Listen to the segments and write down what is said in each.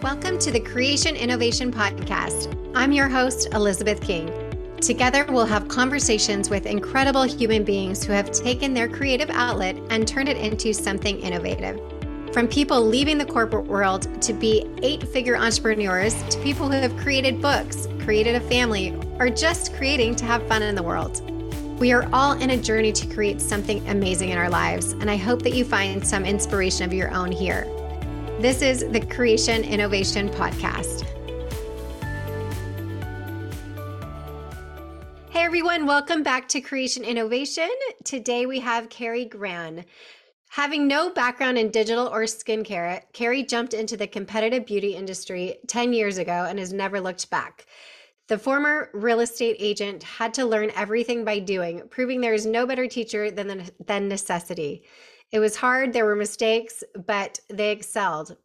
Welcome to the Creation Innovation Podcast. I'm your host, Elizabeth King. Together, we'll have conversations with incredible human beings who have taken their creative outlet and turned it into something innovative. From people leaving the corporate world to be eight figure entrepreneurs to people who have created books, created a family, or just creating to have fun in the world. We are all in a journey to create something amazing in our lives, and I hope that you find some inspiration of your own here. This is the Creation Innovation Podcast. Hey everyone, welcome back to Creation Innovation. Today we have Kari Gran. Having no background in digital or skincare, Carrie jumped into the competitive beauty industry 10 years ago and has never looked back. The former real estate agent had to learn everything by doing, proving there is no better teacher than, than necessity. It was hard, there were mistakes, but they excelled.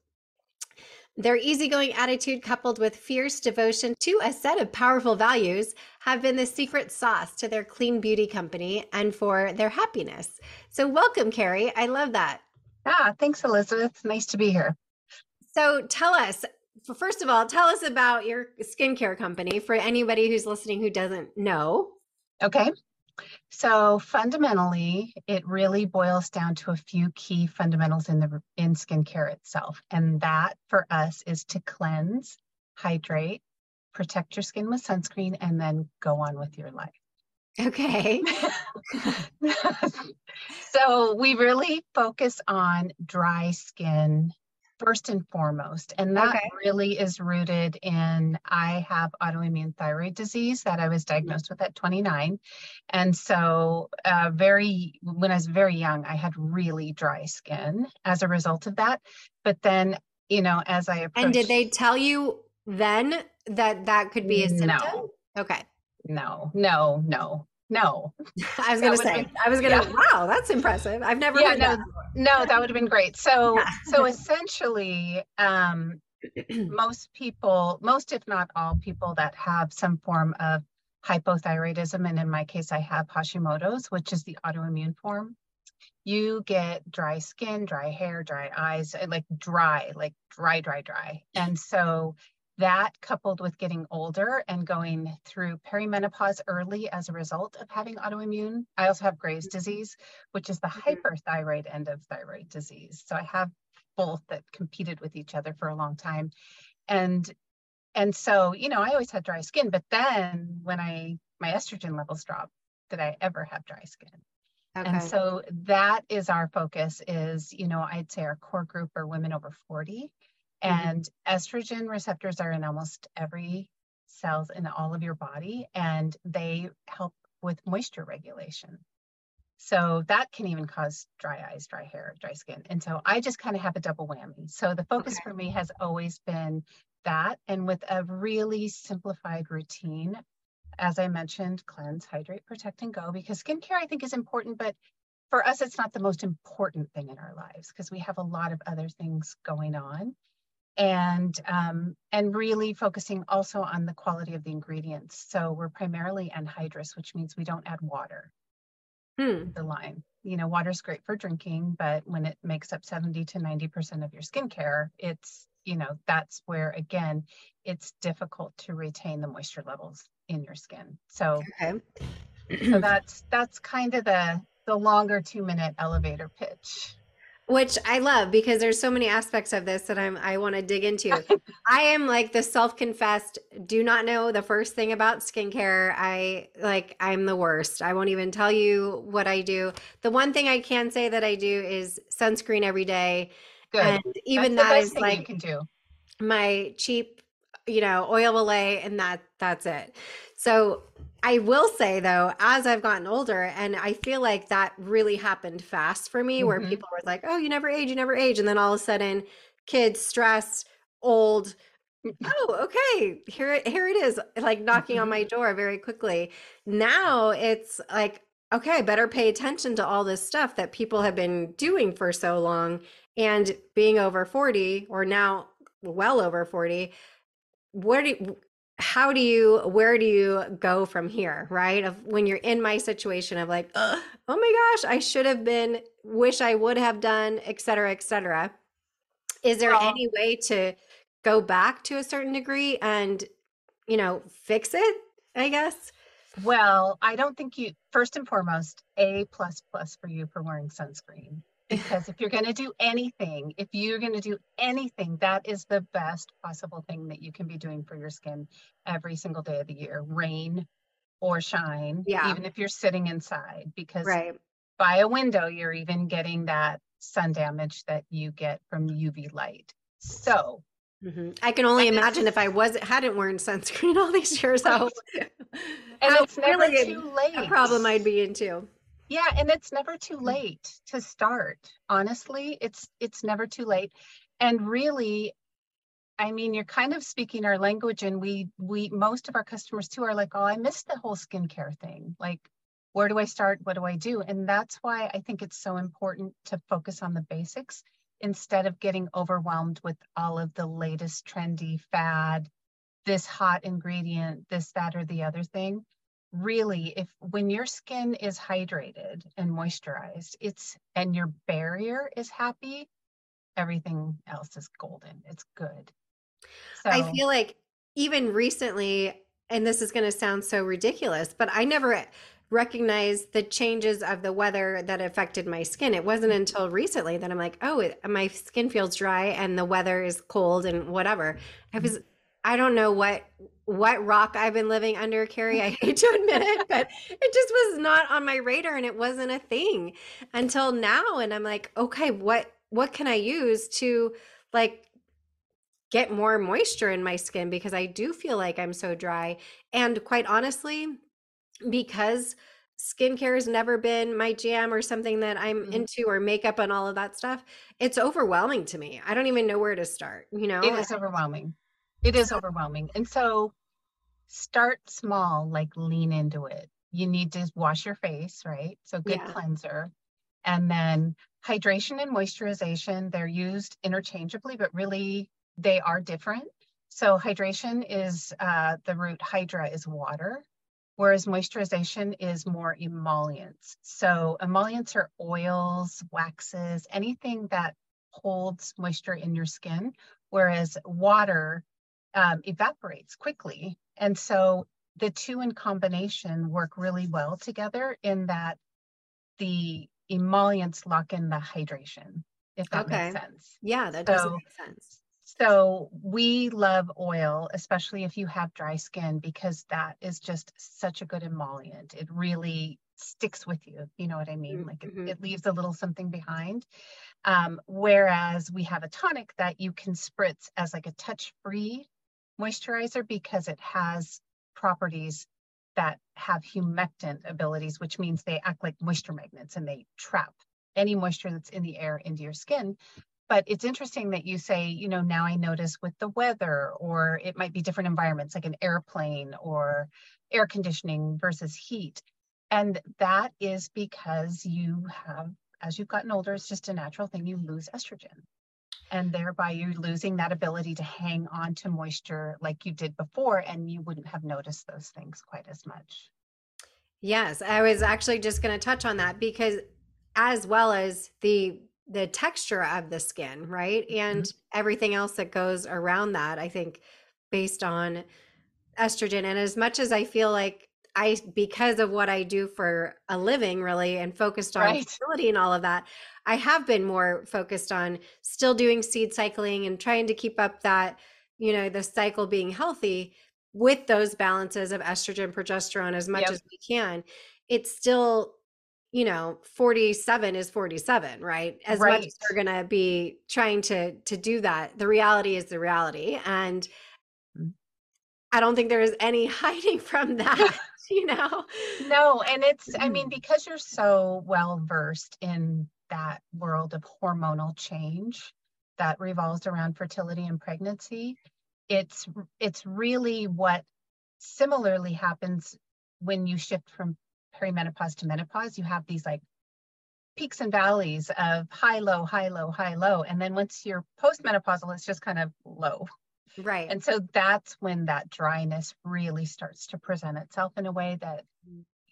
Their easygoing attitude, coupled with fierce devotion to a set of powerful values, have been the secret sauce to their clean beauty company and for their happiness. So, welcome, Kari. I love that. Ah, thanks, Elizabeth. Nice to be here. So, tell us, first of all, tell us about your skincare company for anybody who's listening who doesn't know. Okay. So fundamentally, it really boils down to a few key fundamentals in the in skincare itself. And that for us is to cleanse, hydrate, protect your skin with sunscreen, and then go on with your life. Okay. so we really focus on dry skin first and foremost. And that okay. really is rooted in I have autoimmune thyroid disease that I was mm-hmm. diagnosed with at 29. And so, uh, very, when I was very young, I had really dry skin as a result of that. But then, you know, as I approached. And did they tell you then that that could be a symptom? No. Okay. No, no, no. No. I was going to say, been, I was going to, yeah. wow, that's impressive. I've never yeah, heard no, that. No, that would have been great. So, so essentially, um, most people, most if not all people that have some form of hypothyroidism, and in my case, I have Hashimoto's, which is the autoimmune form. You get dry skin, dry hair, dry eyes, like dry, like dry, dry, dry. And so that coupled with getting older and going through perimenopause early as a result of having autoimmune. I also have Graves' disease, which is the mm-hmm. hyperthyroid end of thyroid disease. So I have both that competed with each other for a long time. And and so, you know, I always had dry skin, but then when I my estrogen levels dropped, did I ever have dry skin? Okay. And so that is our focus is, you know, I'd say our core group are women over 40 Mm-hmm. And mm-hmm. estrogen receptors are in almost every cells in all of your body, and they help with moisture regulation. So that can even cause dry eyes, dry hair, dry skin. And so I just kind of have a double whammy. So the focus okay. for me has always been that, and with a really simplified routine. As I mentioned, cleanse, hydrate, protect, and go, because skincare I think is important, but for us, it's not the most important thing in our lives because we have a lot of other things going on and um, and really focusing also on the quality of the ingredients. So we're primarily anhydrous, which means we don't add water. Hmm. The line, you know, water is great for drinking, but when it makes up 70 to 90 percent of your skincare, it's you know that's where again it's difficult to retain the moisture levels in your skin. So, okay. so that's that's kind of the the longer two minute elevator pitch which I love because there's so many aspects of this that I'm I want to dig into. I am like the self-confessed do not know the first thing about skincare. I like I'm the worst. I won't even tell you what I do. The one thing I can say that I do is sunscreen every day. Good. And even That's that is like you can do. my cheap, you know, oil Olay and that that's it. So I will say though, as I've gotten older, and I feel like that really happened fast for me, mm-hmm. where people were like, "Oh, you never age, you never age," and then all of a sudden, kids, stress, old. oh, okay. Here, here it is, like knocking on mm-hmm. my door very quickly. Now it's like, okay, I better pay attention to all this stuff that people have been doing for so long, and being over forty, or now well over forty. What do you, how do you where do you go from here right of when you're in my situation of like oh my gosh i should have been wish i would have done et cetera et cetera is there any way to go back to a certain degree and, you know, fix it, I guess? Well, I don't think you, first and foremost, A plus plus for you for wearing sunscreen. Because if you're going to do anything, if you're going to do anything, that is the best possible thing that you can be doing for your skin every single day of the year, rain or shine, Yeah. even if you're sitting inside, because Right. by a window, you're even getting that sun damage that you get from UV light. So, Mhm. I can only imagine if I was hadn't worn sunscreen all these years, how, and it's never really too late. a problem I'd be into. Yeah, and it's never too late to start. Honestly, it's it's never too late. And really, I mean, you're kind of speaking our language and we we most of our customers too are like, "Oh, I missed the whole skincare thing. Like, where do I start? What do I do?" And that's why I think it's so important to focus on the basics instead of getting overwhelmed with all of the latest trendy fad, this hot ingredient, this that or the other thing really if when your skin is hydrated and moisturized it's and your barrier is happy everything else is golden it's good so I feel like even recently, and this is going to sound so ridiculous, but I never recognized the changes of the weather that affected my skin. It wasn't mm-hmm. until recently that I'm like, oh, it, my skin feels dry and the weather is cold and whatever. I was, I don't know what what rock I've been living under, Kari. I hate to admit it, but it just was not on my radar and it wasn't a thing until now. And I'm like, okay, what what can I use to like get more moisture in my skin because I do feel like I'm so dry. And quite honestly, because skincare has never been my jam or something that I'm Mhm. into or makeup and all of that stuff, it's overwhelming to me. I don't even know where to start, you know? it is overwhelming it is overwhelming. And so start small like lean into it. You need to wash your face right? So good Yeah. cleanser. And then hydration and moisturization they're used interchangeably but really they are different. So hydration is uh, the root hydra is water whereas moisturization is more emollients. So emollients are oils waxes anything that holds moisture in your skin whereas water um, evaporates quickly. And so the two in combination work really well together in that the emollients lock in the hydration, if that Okay. makes sense. yeah, that does So- make sense. So we love oil, especially if you have dry skin, because that is just such a good emollient. It really sticks with you. You know what I mean? Mm, Like it, mhm. it leaves a little something behind. Um, whereas we have a tonic that you can spritz as like a touch-free moisturizer because it has properties that have humectant abilities, which means they act like moisture magnets and they trap any moisture that's in the air into your skin. But it's interesting that you say, you know, now I notice with the weather, or it might be different environments like an airplane or air conditioning versus heat. And that is because you have, as you've gotten older, it's just a natural thing, you lose estrogen. And thereby you're losing that ability to hang on to moisture like you did before, and you wouldn't have noticed those things quite as much. Yes, I was actually just going to touch on that because as well as the the texture of the skin, right? Mm-hmm. And everything else that goes around that, I think based on estrogen and as much as I feel like I because of what I do for a living really and focused on Right. fertility and all of that, I have been more focused on still doing seed cycling and trying to keep up that, you know, the cycle being healthy with those balances of estrogen, progesterone as much Yep. as we can. It's still, you know, 47 is 47, right? As much as we're going to be trying to to do that, the reality is the reality and Mm. I don't think there is any hiding from that, you know. No, and it's, I mean, Mm. because you're so well versed in that world of hormonal change that revolves around fertility and pregnancy, it's it's really what similarly happens when you shift from perimenopause to menopause. You have these like peaks and valleys of high, low, high, low, high, low. And then once you're postmenopausal, it's just kind of low. Right. And so that's when that dryness really starts to present itself in a way that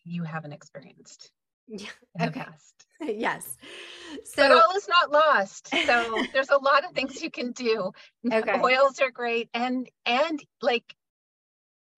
you haven't experienced. Yeah. in the Okay. past. yes. But So all is not lost. So there's a lot of things you can do. Okay. Oils are great and and like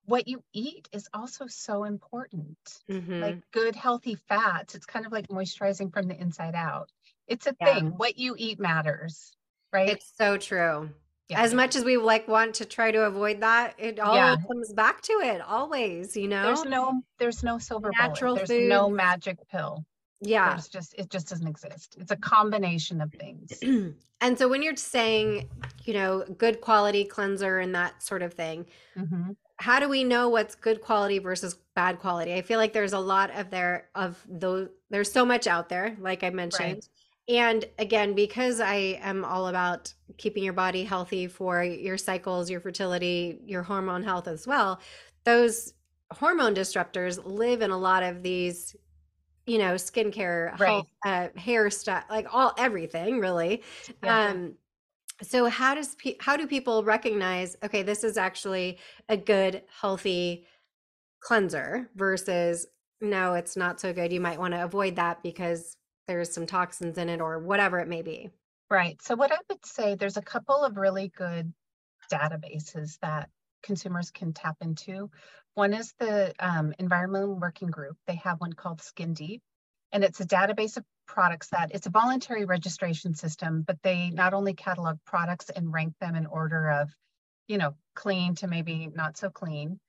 what you eat is also so important. Mhm. Like good healthy fats. It's kind of like moisturizing from the inside out. It's a Yeah. thing. What you eat matters, right? it's so true. Yeah. As much as we like want to try to avoid that, it all Yeah. comes back to it always, you know? there's no there's no silver Natural bullet. There's no magic pill. yeah. There's just it just doesn't exist. It's a combination of things. and so when you're saying, you know, good quality cleanser and that sort of thing, Mhm. how do we know what's good quality versus bad quality? I feel like there's a lot of there of those there's so much out there, like I mentioned. And again, because I am all about keeping your body healthy for your cycles, your fertility, your hormone health as well, those hormone disruptors live in a lot of these, you know, skincare, Right. health, uh, hair stuff, like all everything really. Yeah. Um, so how does pe- how do people recognize okay this is actually a good healthy cleanser versus no it's not so good you might want to avoid that because there's some toxins in it or whatever it may be Right. So what I would say, there's a couple of really good databases that consumers can tap into. One is the um, Environmental Working Group. They have one called Skin Deep, and it's a database of products that it's a voluntary registration system, but they not only catalog products and rank them in order of, you know, clean to maybe not so clean,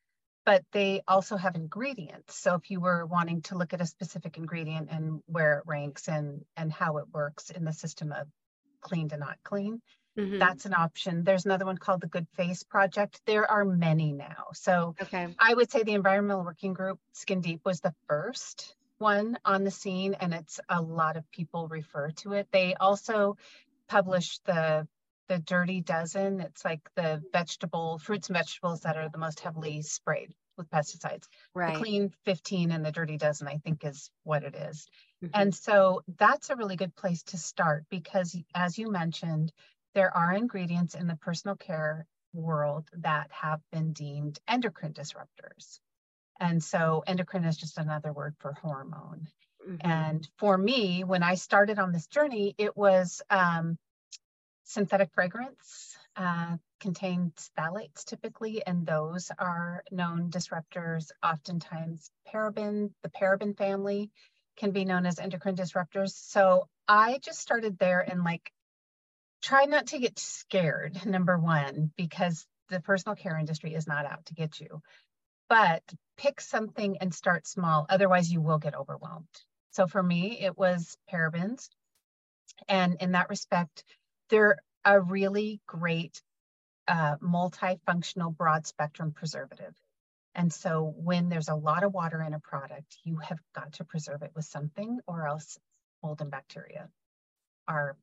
but they also have ingredients. So if you were wanting to look at a specific ingredient and where it ranks and and how it works in the system of clean to not clean, Mhm. that's an option. There's another one called the Good Face Project. There are many now. So okay I would say the Environmental Working Group, Skin Deep, was the first one on the scene, and it's a lot of people refer to it. They also publish the the Dirty Dozen. It's like the vegetable fruits and vegetables that are the most heavily sprayed with pesticides. right The Clean 15 and the Dirty Dozen, I think, is what it is. Mhm. And so that's a really good place to start because, as you mentioned, there are ingredients in the personal care world that have been deemed endocrine disruptors. And so endocrine is just another word for hormone. Mhm. And for me, when I started on this journey, it was um, synthetic fragrance, uh, contains phthalates typically, and those are known disruptors. Oftentimes, paraben, the paraben family can be known as endocrine disruptors. So I just started there and like try not to get scared, number one, because the personal care industry is not out to get you. But pick something and start small. Otherwise, you will get overwhelmed. So for me, it was parabens. And in that respect, they're a really great uh, multifunctional broad spectrum preservative. And so when there's a lot of water in a product, you have got to preserve it with something or else mold and bacteria are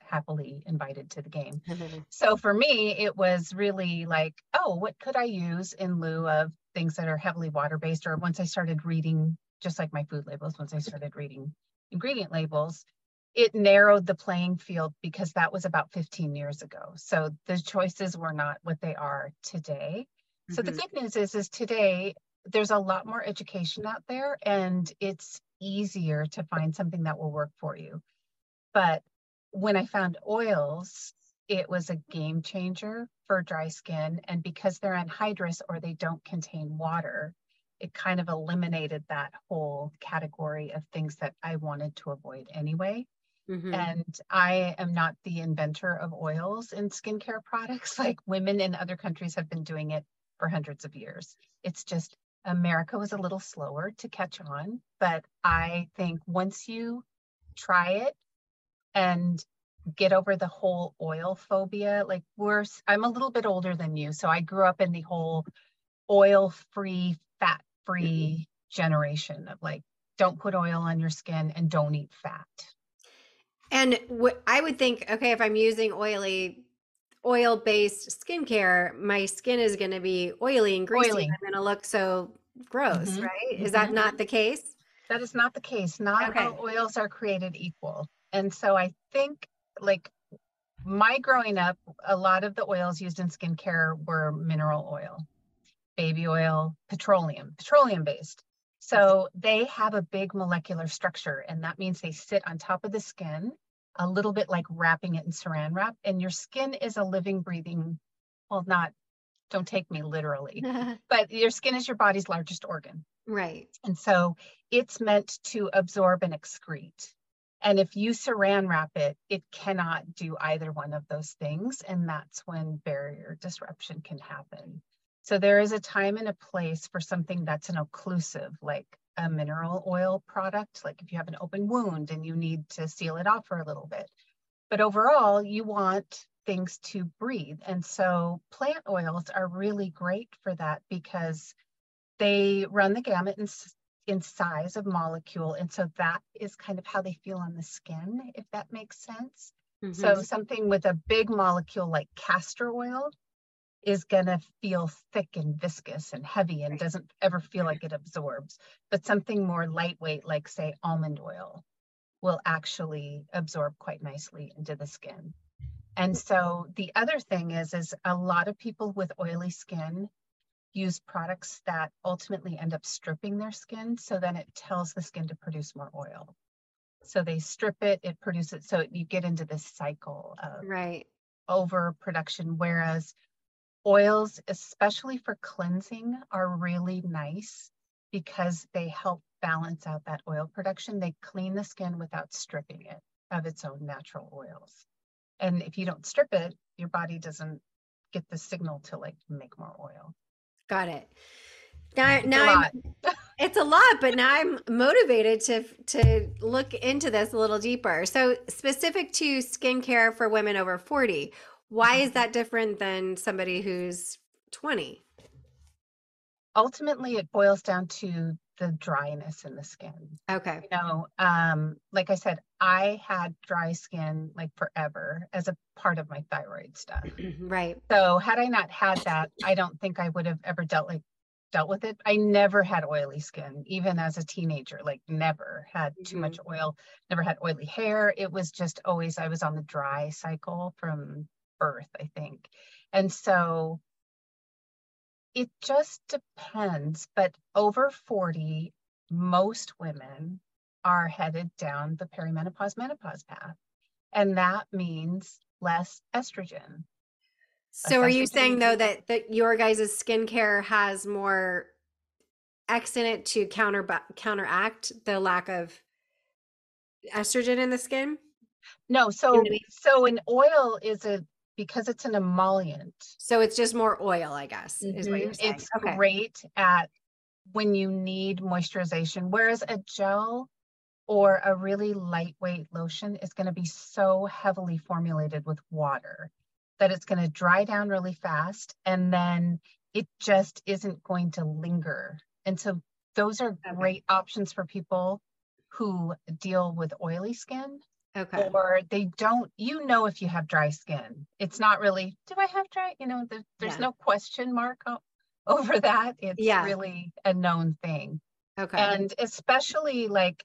happily invited to the game. So for me, it was really like, oh, what could I use in lieu of things that are heavily water based? Or once I started reading, just like my food labels, once I started reading ingredient labels, it narrowed the playing field because that was about 15 years ago. So the choices were not what they are today. So the Mhm. good news is, is today there's a lot more education out there and it's easier to find something that will work for you. But when I found oils, it was a game changer for dry skin. And because they're anhydrous or they don't contain water, it kind of eliminated that whole category of things that I wanted to avoid anyway. Mhm. And I am not the inventor of oils in skincare products. Like women in other countries have been doing it for hundreds of years. It's just America was a little slower to catch on. But I think once you try it and get over the whole oil phobia, like we're, I'm a little bit older than you. So I grew up in the whole oil free, fat free generation of like, don't put oil on your skin and don't eat fat. And what I would think, okay, if I'm using oily, oil based skincare, my skin is going to be oily and greasy. Oily. and I'm going to look so gross, Mhm, right? Is that mhm. not the case? That is not the case. Not all oils are created equal. And so I think like my growing up, a lot of the oils used in skincare were mineral oil, baby oil, petroleum, petroleum based. So they have a big molecular structure, and that means they sit on top of the skin, a little bit like wrapping it in saran wrap. And your skin is a living, breathing, well, not, don't take me literally, but your skin is your body's largest organ. right. And so it's meant to absorb and excrete. And if you saran wrap it, it cannot do either one of those things. And that's when barrier disruption can happen. So there is a time and a place for something that's an occlusive, like a mineral oil product, like if you have an open wound and you need to seal it off for a little bit. But overall, you want things to breathe. And so plant oils are really great for that because they run the gamut in, in size of molecule. And so that is kind of how they feel on the skin, if that makes sense. Mm-hmm. So something with a big molecule like castor oil is going to feel thick and viscous and heavy and doesn't ever feel like it absorbs. But something more lightweight, like say almond oil, will actually absorb quite nicely into the skin. And so the other thing is, is a lot of people with oily skin use products that ultimately end up stripping their skin. So then it tells the skin to produce more oil. So they strip it, it produces, so you get into this cycle of right overproduction. Whereas Oils, especially for cleansing, are really nice because they help balance out that oil production. They clean the skin without stripping it of its own natural oils. And if you don't strip it, your body doesn't get the signal to like make more oil. Got it. Now, it's now a it's a lot, but now I'm motivated to to look into this a little deeper. So, specific to skincare for women over 40, why is that different than somebody who's 20? Ultimately, it boils down to the dryness in the skin. Okay. You know, um, like I said, I had dry skin like forever as a part of my thyroid stuff. right. So had I not had that, I don't think I would have ever dealt like dealt with it. I never had oily skin, even as a teenager, like never had too mm-hmm. much oil, never had oily hair. It was just always I was on the dry cycle from birth, I think. And so it just depends. But over 40, most women are headed down the perimenopause menopause path. And that means less estrogen. So are you saying though that that your guys' skincare has more X in it to counter counteract the lack of estrogen in the skin? No, so so an oil is a because it's an emollient. So it's just more oil, I guess, mm-hmm. is what you're mm-hmm. saying. It's okay. great at when you need moisturization, whereas a gel or a really lightweight lotion is going to be so heavily formulated with water that it's going to dry down really fast and then it just isn't going to linger. And so those are okay. great options for people who deal with oily skin Okay. Or they don't, you know, if you have dry skin, it's not really, do I have dry? You know, the, there's yeah. no question mark o- over that. It's yeah. really a known thing. Okay. And especially like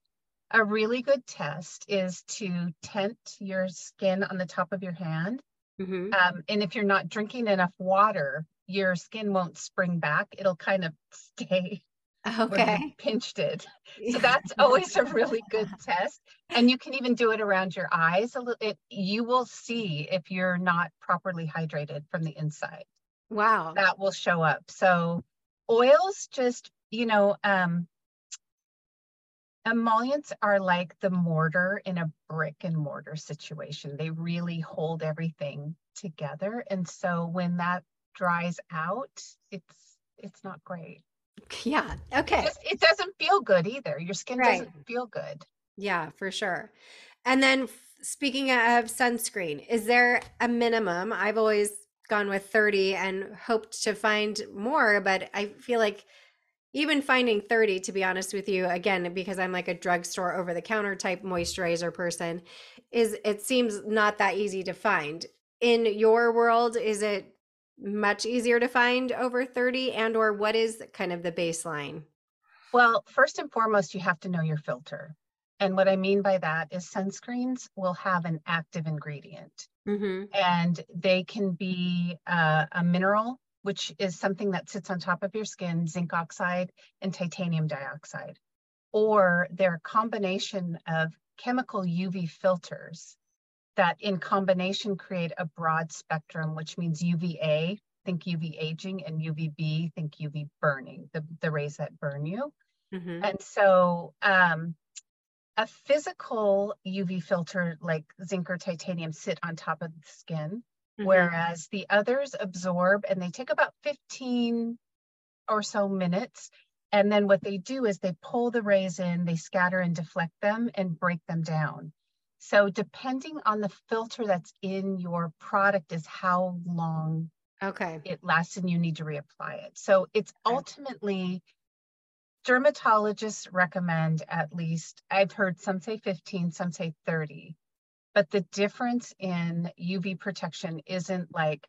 a really good test is to tent your skin on the top of your hand. Mm-hmm. Um, and if you're not drinking enough water, your skin won't spring back. It'll kind of stay Okay. pinched it. So that's always a really good test. And you can even do it around your eyes a little it you will see if you're not properly hydrated from the inside. Wow. That will show up. So oils just, you know, um emollients are like the mortar in a brick and mortar situation. They really hold everything together. And so when that dries out, it's it's not great. Yeah. Okay. It, just, it doesn't feel good either. Your skin right. doesn't feel good. Yeah, for sure. And then speaking of sunscreen, is there a minimum? I've always gone with 30 and hoped to find more, but I feel like even finding 30 to be honest with you again because i'm like a drugstore over the counter type moisturizer person is it seems not that easy to find in your world is it much easier to find over 30 and or what is kind of the baseline well first and foremost you have to know your filter and what i mean by that is sunscreens will have an active ingredient mm-hmm. and they can be uh, a mineral which is something that sits on top of your skin, zinc oxide and titanium dioxide, or they're a combination of chemical UV filters that in combination create a broad spectrum, which means UVA, think UV aging, and UVB, think UV burning, the, the rays that burn you. Mm-hmm. And so um, a physical UV filter like zinc or titanium sit on top of the skin, mm-hmm. whereas the others absorb and they take about 15 or so minutes. And then what they do is they pull the rays in, they scatter and deflect them and break them down. So depending on the filter that's in your product is how long okay it lasts and you need to reapply it. So it's ultimately dermatologists recommend at least I've heard some say 15, some say 30. But the difference in UV protection isn't like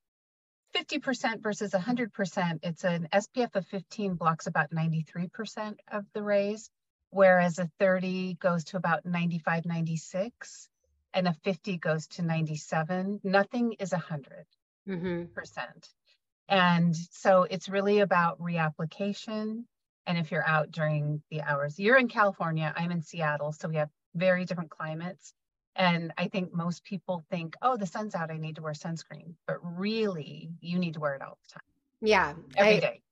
50% versus 100%. It's an SPF of 15 blocks about 93% of the rays whereas a 30 goes to about 95, 96, and a 50 goes to 97. Nothing is 100 mm-hmm. percent. And so it's really about reapplication. And if you're out during the hours, you're in California, I'm in Seattle, so we have very different climates. And I think most people think, oh, the sun's out, I need to wear sunscreen. But really, you need to wear it all the time. Yeah. every I, day.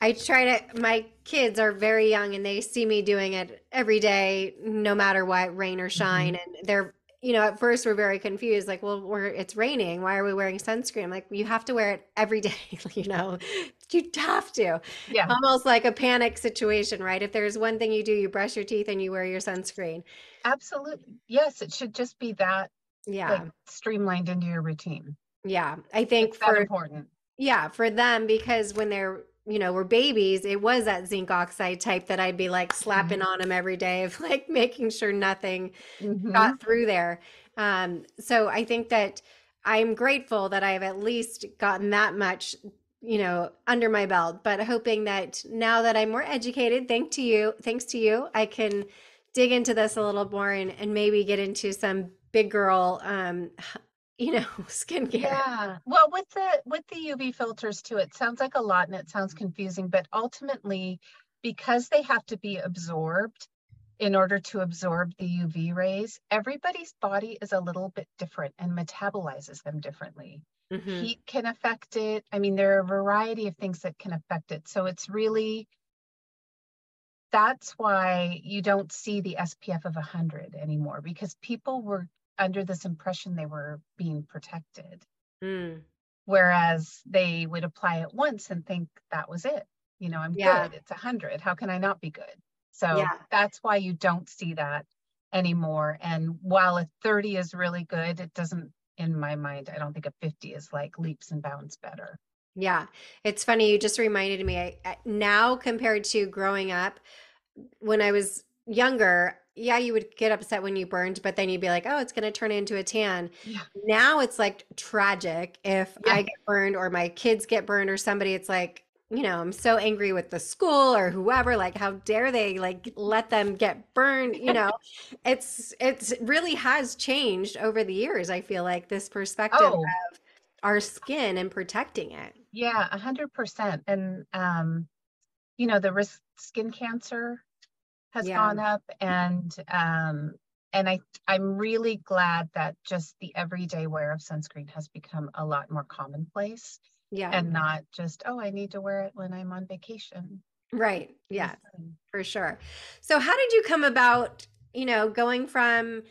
I try to, my kids are very young and they see me doing it every day, no matter what, rain or shine. Mm-hmm. And they're, you know, at first we're very confused, like, well, we're, it's raining. Why are we wearing sunscreen? I'm like, you have to wear it every day, you know, you have to. Yeah. Almost like a panic situation, right? If there's one thing you do, you brush your teeth and you wear your sunscreen. Absolutely. Yes. It should just be that. Yeah. Like, streamlined into your routine. Yeah. I think it's for, important. Yeah. For them, because when they're, you know, were babies, it was that zinc oxide type that I'd be like slapping mm-hmm. on them every day of like making sure nothing mm-hmm. got through there. Um, so I think that I'm grateful that I've at least gotten that much, you know, under my belt, but hoping that now that I'm more educated, thank to you, thanks to you, I can dig into this a little more and, and maybe get into some big girl um, you know skincare. Yeah. Well with the with the uv filters too it sounds like a lot and it sounds confusing but ultimately because they have to be absorbed in order to absorb the uv rays everybody's body is a little bit different and metabolizes them differently. Mm-hmm. heat can affect it. I mean there are a variety of things that can affect it. So it's really that's why you don't see the SPF of 100 anymore because people were under this impression they were being protected. Mm. Whereas they would apply it once and think that was it. You know, I'm yeah. good. It's a hundred. How can I not be good? So yeah. that's why you don't see that anymore. And while a 30 is really good, it doesn't, in my mind, I don't think a 50 is like leaps and bounds better. Yeah. It's funny. You just reminded me I, now compared to growing up when I was younger, yeah, you would get upset when you burned, but then you'd be like, oh, it's going to turn into a tan. Yeah. Now it's like tragic if yeah. I get burned or my kids get burned or somebody, it's like, you know, I'm so angry with the school or whoever, like, how dare they like let them get burned? You know, it's, it's really has changed over the years. I feel like this perspective oh. of our skin and protecting it. Yeah, a hundred percent. And, um, you know, the risk skin cancer has yeah. gone up and um and I I'm really glad that just the everyday wear of sunscreen has become a lot more commonplace. Yeah. And not just, oh, I need to wear it when I'm on vacation. Right. Yeah. For sure. So how did you come about, you know, going from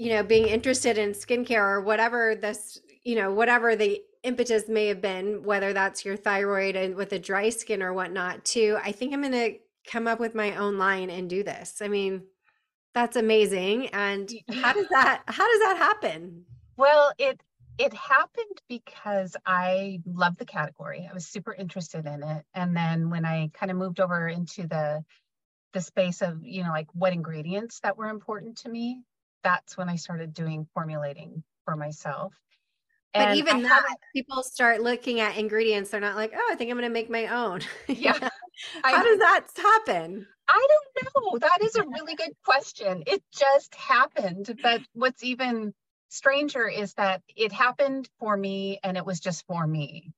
you know, being interested in skincare or whatever this, you know, whatever the impetus may have been, whether that's your thyroid and with a dry skin or whatnot, to I think I'm gonna come up with my own line and do this. I mean, that's amazing. And how does that how does that happen? Well, it it happened because I love the category. I was super interested in it. And then when I kind of moved over into the the space of, you know, like what ingredients that were important to me, that's when I started doing formulating for myself. But even I that, people start looking at ingredients. They're not like, oh, I think I'm going to make my own. Yeah. How I, does that happen? I don't know. That is a really good question. It just happened. But what's even stranger is that it happened for me and it was just for me.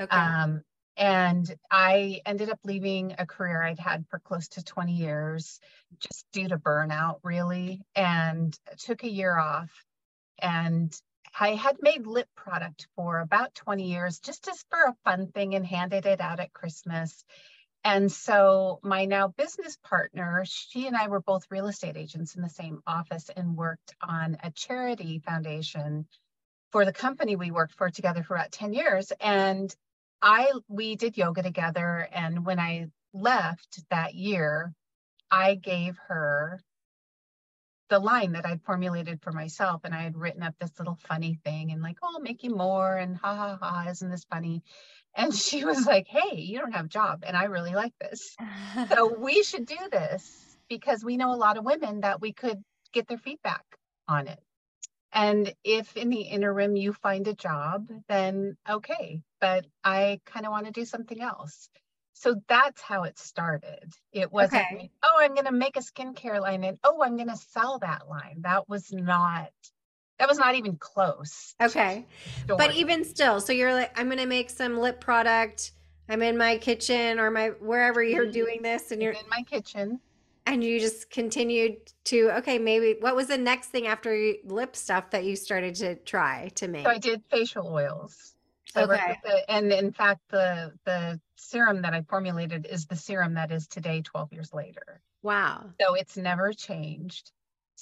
Okay. Um, and I ended up leaving a career I'd had for close to 20 years just due to burnout, really, and took a year off. And I had made lip product for about 20 years just as for a fun thing and handed it out at Christmas. And so my now business partner, she and I were both real estate agents in the same office and worked on a charity foundation for the company we worked for together for about 10 years. And I we did yoga together. And when I left that year, I gave her the line that I'd formulated for myself. And I had written up this little funny thing and like, oh, I'll make you more and ha ha ha, isn't this funny? And she was like, Hey, you don't have a job. And I really like this. so we should do this because we know a lot of women that we could get their feedback on it. And if in the interim you find a job, then okay. But I kind of want to do something else. So that's how it started. It wasn't, Okay. oh, I'm going to make a skincare line and oh, I'm going to sell that line. That was not, that was not even close. okay. But even still, so you're like, I'm gonna make some lip product. I'm in my kitchen or my wherever you're Mhm. doing this, and you're in my kitchen. and you just continued to okay, maybe what was the next thing after lip stuff that you started to try to make? So I did facial oils. So Okay. the, and in fact, the the serum that I formulated is the serum that is today, 12 years later. Wow. So it's never changed.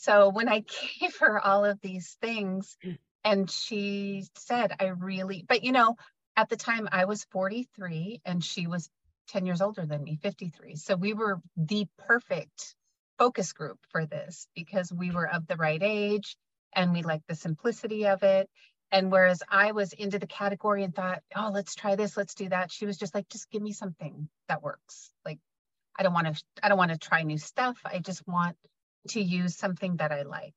So when I gave her all of these things, Mm. and she said, I really, but you know, at the time I was 43 and she was 10 years older than me, 53. So we were the perfect focus group for this because we were of the right age and we liked the simplicity of it. And whereas I was into the category and thought, oh, let's try this, let's do that, she was just like, just give me something that works. Like, I don't want to, I don't want to try new stuff. I just want to use something that I like.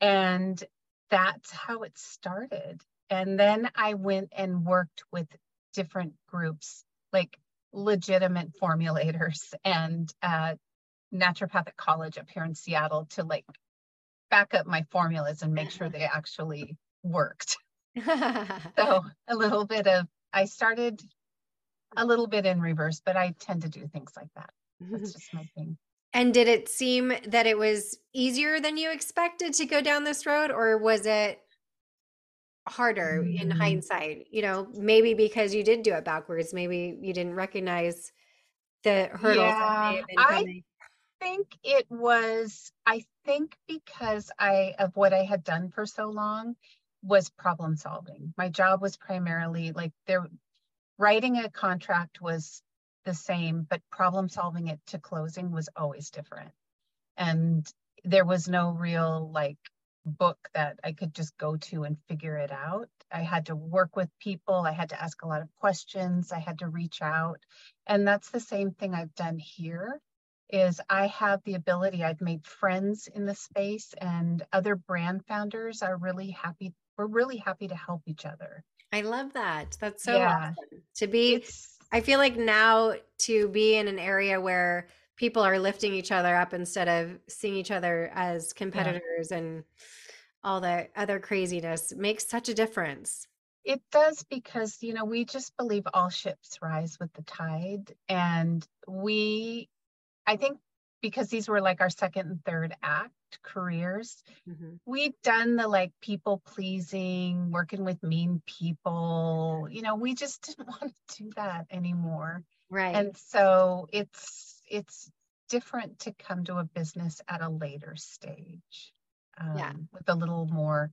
And that's how it started. And then I went and worked with different groups, like legitimate formulators and uh, naturopathic college up here in Seattle to like back up my formulas and make sure they actually worked. So a little bit of, I started a little bit in reverse, but I tend to do things like that. That's just my thing. And did it seem that it was easier than you expected to go down this road, or was it harder in Mm. hindsight? You know, maybe because you did do it backwards, maybe you didn't recognize the hurdles that may Yeah, have been I think it was, I think because I, of what I had done for so long was problem solving. My job was primarily like there, writing a contract was the same, but problem solving it to closing was always different. And there was no real like book that I could just go to and figure it out. I had to work with people. I had to ask a lot of questions. I had to reach out. And that's the same thing I've done here is I have the ability, I've made friends in the space and other brand founders are really happy. We're really happy to help each other. I love that. That's so Yeah. awesome. To be It's I feel like now to be in an area where people are lifting each other up instead of seeing each other as competitors and all the other craziness makes such a difference. It does because, you know, we just believe all ships rise with the tide. And we, I think because these were like our second and third act careers, Mhm. we'd done the like people pleasing, working with mean people. You know, we just didn't want to do that anymore. Right. And so it's, it's different to come to a business at a later stage Yeah. um, with a little more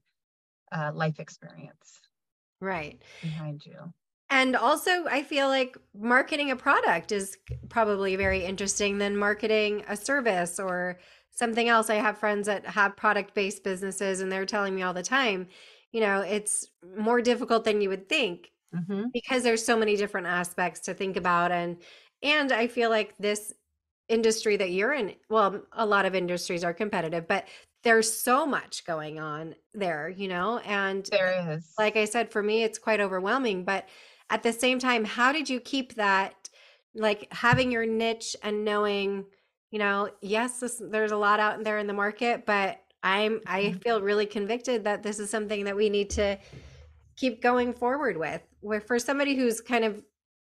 uh, life experience right. behind you. And also, I feel like marketing a product is probably very interesting than marketing a service or something else. I have friends that have product based businesses, and they're telling me all the time, you know, it's more difficult than you would think hmm because there's so many different aspects to think about and and I feel like this industry that you're in well a lot of industries are competitive but there's so much going on there you know and There is. like I said for me it's quite overwhelming but at the same time how did you keep that like having your niche and knowing you know yes this, there's a lot out there in the market but I'm I Mhm. feel really convicted that this is something that we need to keep going forward with. Where for somebody who's kind of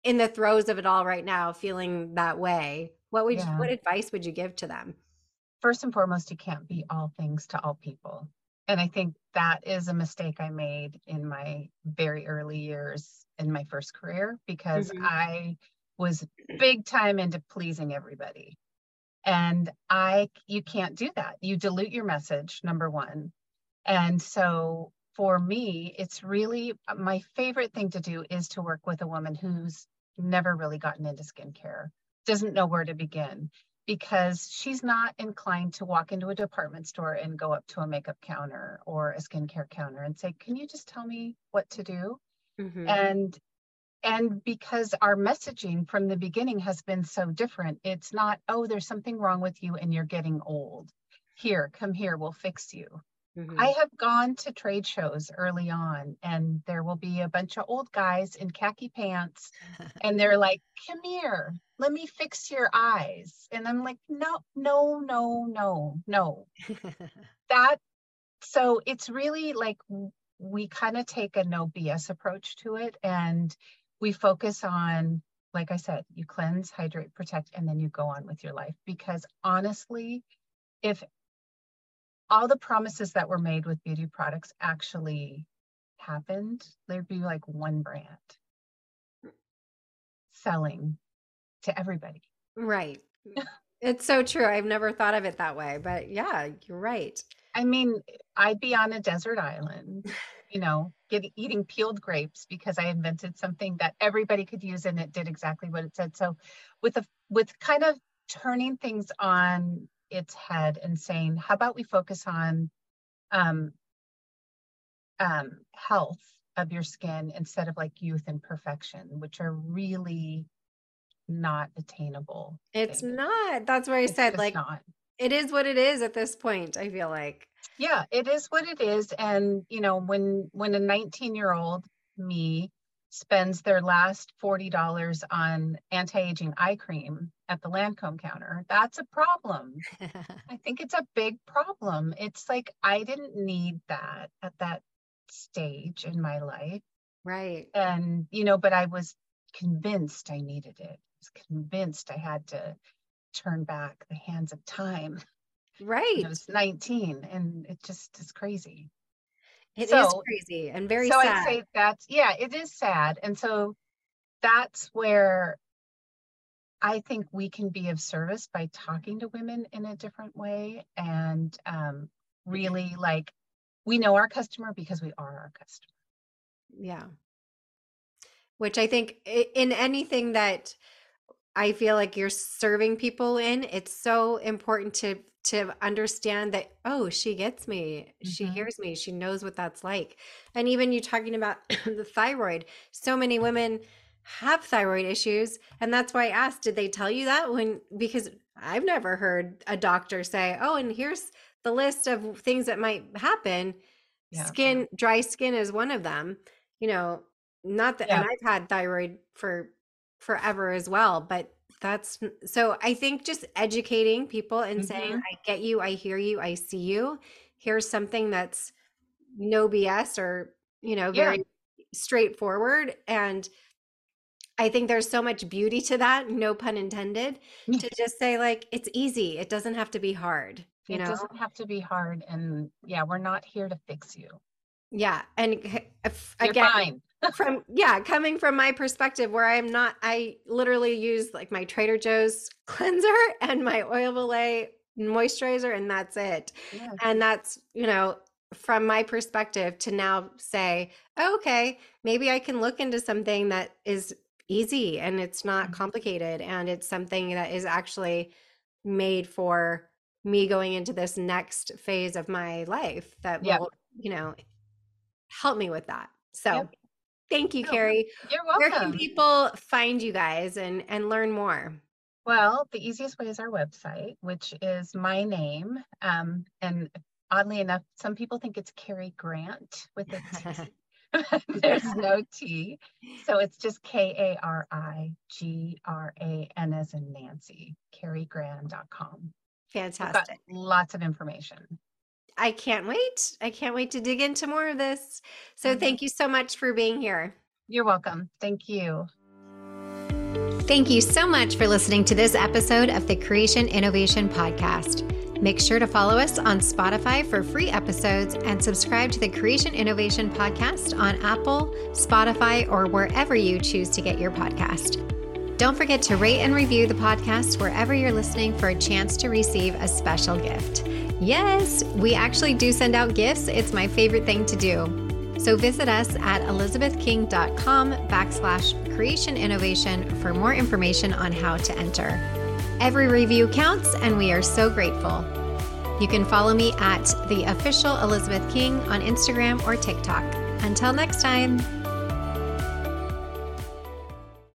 in the throes of it all right now, feeling that way, what would Yeah. you, what advice would you give to them? First and foremost, you can't be all things to all people. And I think that is a mistake I made in my very early years in my first career because Mhm. I was big time into pleasing everybody. And I you can't do that. You dilute your message, number 1. And so for me, it's really uh, my favorite thing to do is to work with a woman who's never really gotten into skincare, doesn't know where to begin because she's not inclined to walk into a department store and go up to a makeup counter or a skincare counter and say, "Can you just tell me what to do?" Mhm. and and because our messaging from the beginning has been so different it's not oh there's something wrong with you and you're getting old here come here we'll fix you Mhm. i have gone to trade shows early on and there will be a bunch of old guys in khaki pants and they're like come here let me fix your eyes and i'm like no no no no no that so it's really like we kind of take a no BS approach to it and we focus on like I said, you cleanse, hydrate, protect, and then you go on with your life. Because honestly, if all the promises that were made with beauty products actually happened, there'd be like one brand selling to everybody. right. It's so true. I've never thought of it that way, but yeah, you're right. I mean, I'd be on a desert island, you know, get, eating peeled grapes because I invented something that everybody could use and it did exactly what it said. So, with a with kind of turning things on its head and saying, how about we focus on um, um, health of your skin instead of like youth and perfection, which are really not attainable. It's things. not. That's where I It's said, like, not. it is what it is at this point. I feel like. yeah it is what it is and you know when when a 19 year old me spends their last $40 on anti-aging eye cream at the Lancome counter that's a problem i think it's a big problem it's like i didn't need that at that stage in my life right. and you know but i was convinced i needed it i was convinced i had to turn back the hands of time Right. I was 19 and it just is crazy. It is So- crazy and very so sad. I'd say that's yeah, it is sad. And so that's where I think we can be of service by talking to women in a different way and um, really like we know our customer because we are our customer. Yeah. Which I think in anything that I feel like you're serving people in, it's so important to to understand that oh, she gets me. She Mhm. hears me. She knows what that's like. And even you talking about the thyroid, so many women have thyroid issues and that's why I asked did they tell you that when because I've never heard a doctor say, "Oh, and here's the list of things that might happen." Yeah. Skin dry skin is one of them. You know, not that and I've had thyroid for forever as well, but that's so I think just educating people and saying, Mhm. I get you, I hear you, I see you. Here's something that's no BS or, you know, Yeah. very straightforward. And I think there's so much beauty to that, no pun intended, to just say, like, it's easy. It doesn't have to be hard, you it know? doesn't have to be hard and yeah, we're not here to fix you. Yeah. And if- again, from yeah coming from my perspective where i'm not i literally use like my trader joe's cleanser and my oil Olay moisturizer and that's it Yeah. and that's you know from my perspective to now say oh, okay maybe i can look into something that is easy and it's not Mhm. complicated and it's something that is actually made for me going into this next phase of my life that Yep. will you know help me with that so Yep. thank you No, Kari You're welcome. where can people find you guys and and learn more Well, the easiest way is our website, which is my name. Um, and oddly enough, some people think it's Carrie Grant with a T. There's no T. So it's just K A R I G R A N as in Nancy, got fantastic lots of information. I can't wait. I can't wait to dig into more of this. So Mhm. thank you so much for being here. You're welcome. Thank you. Thank you so much for listening to this episode of the Creation Innovation Podcast. Make sure to follow us on Spotify for free episodes and subscribe to the Creation Innovation Podcast on Apple, Spotify, or wherever you choose to get your podcast. Don't forget to rate and review the podcast wherever you're listening for a chance to receive a special gift. Yes, we actually do send out gifts. It's my favorite thing to do. So visit us at elizabethking.com backslash creation innovation for more information on how to enter. Every review counts, and we are so grateful. You can follow me at the official Elizabeth King on Instagram or TikTok. Until next time.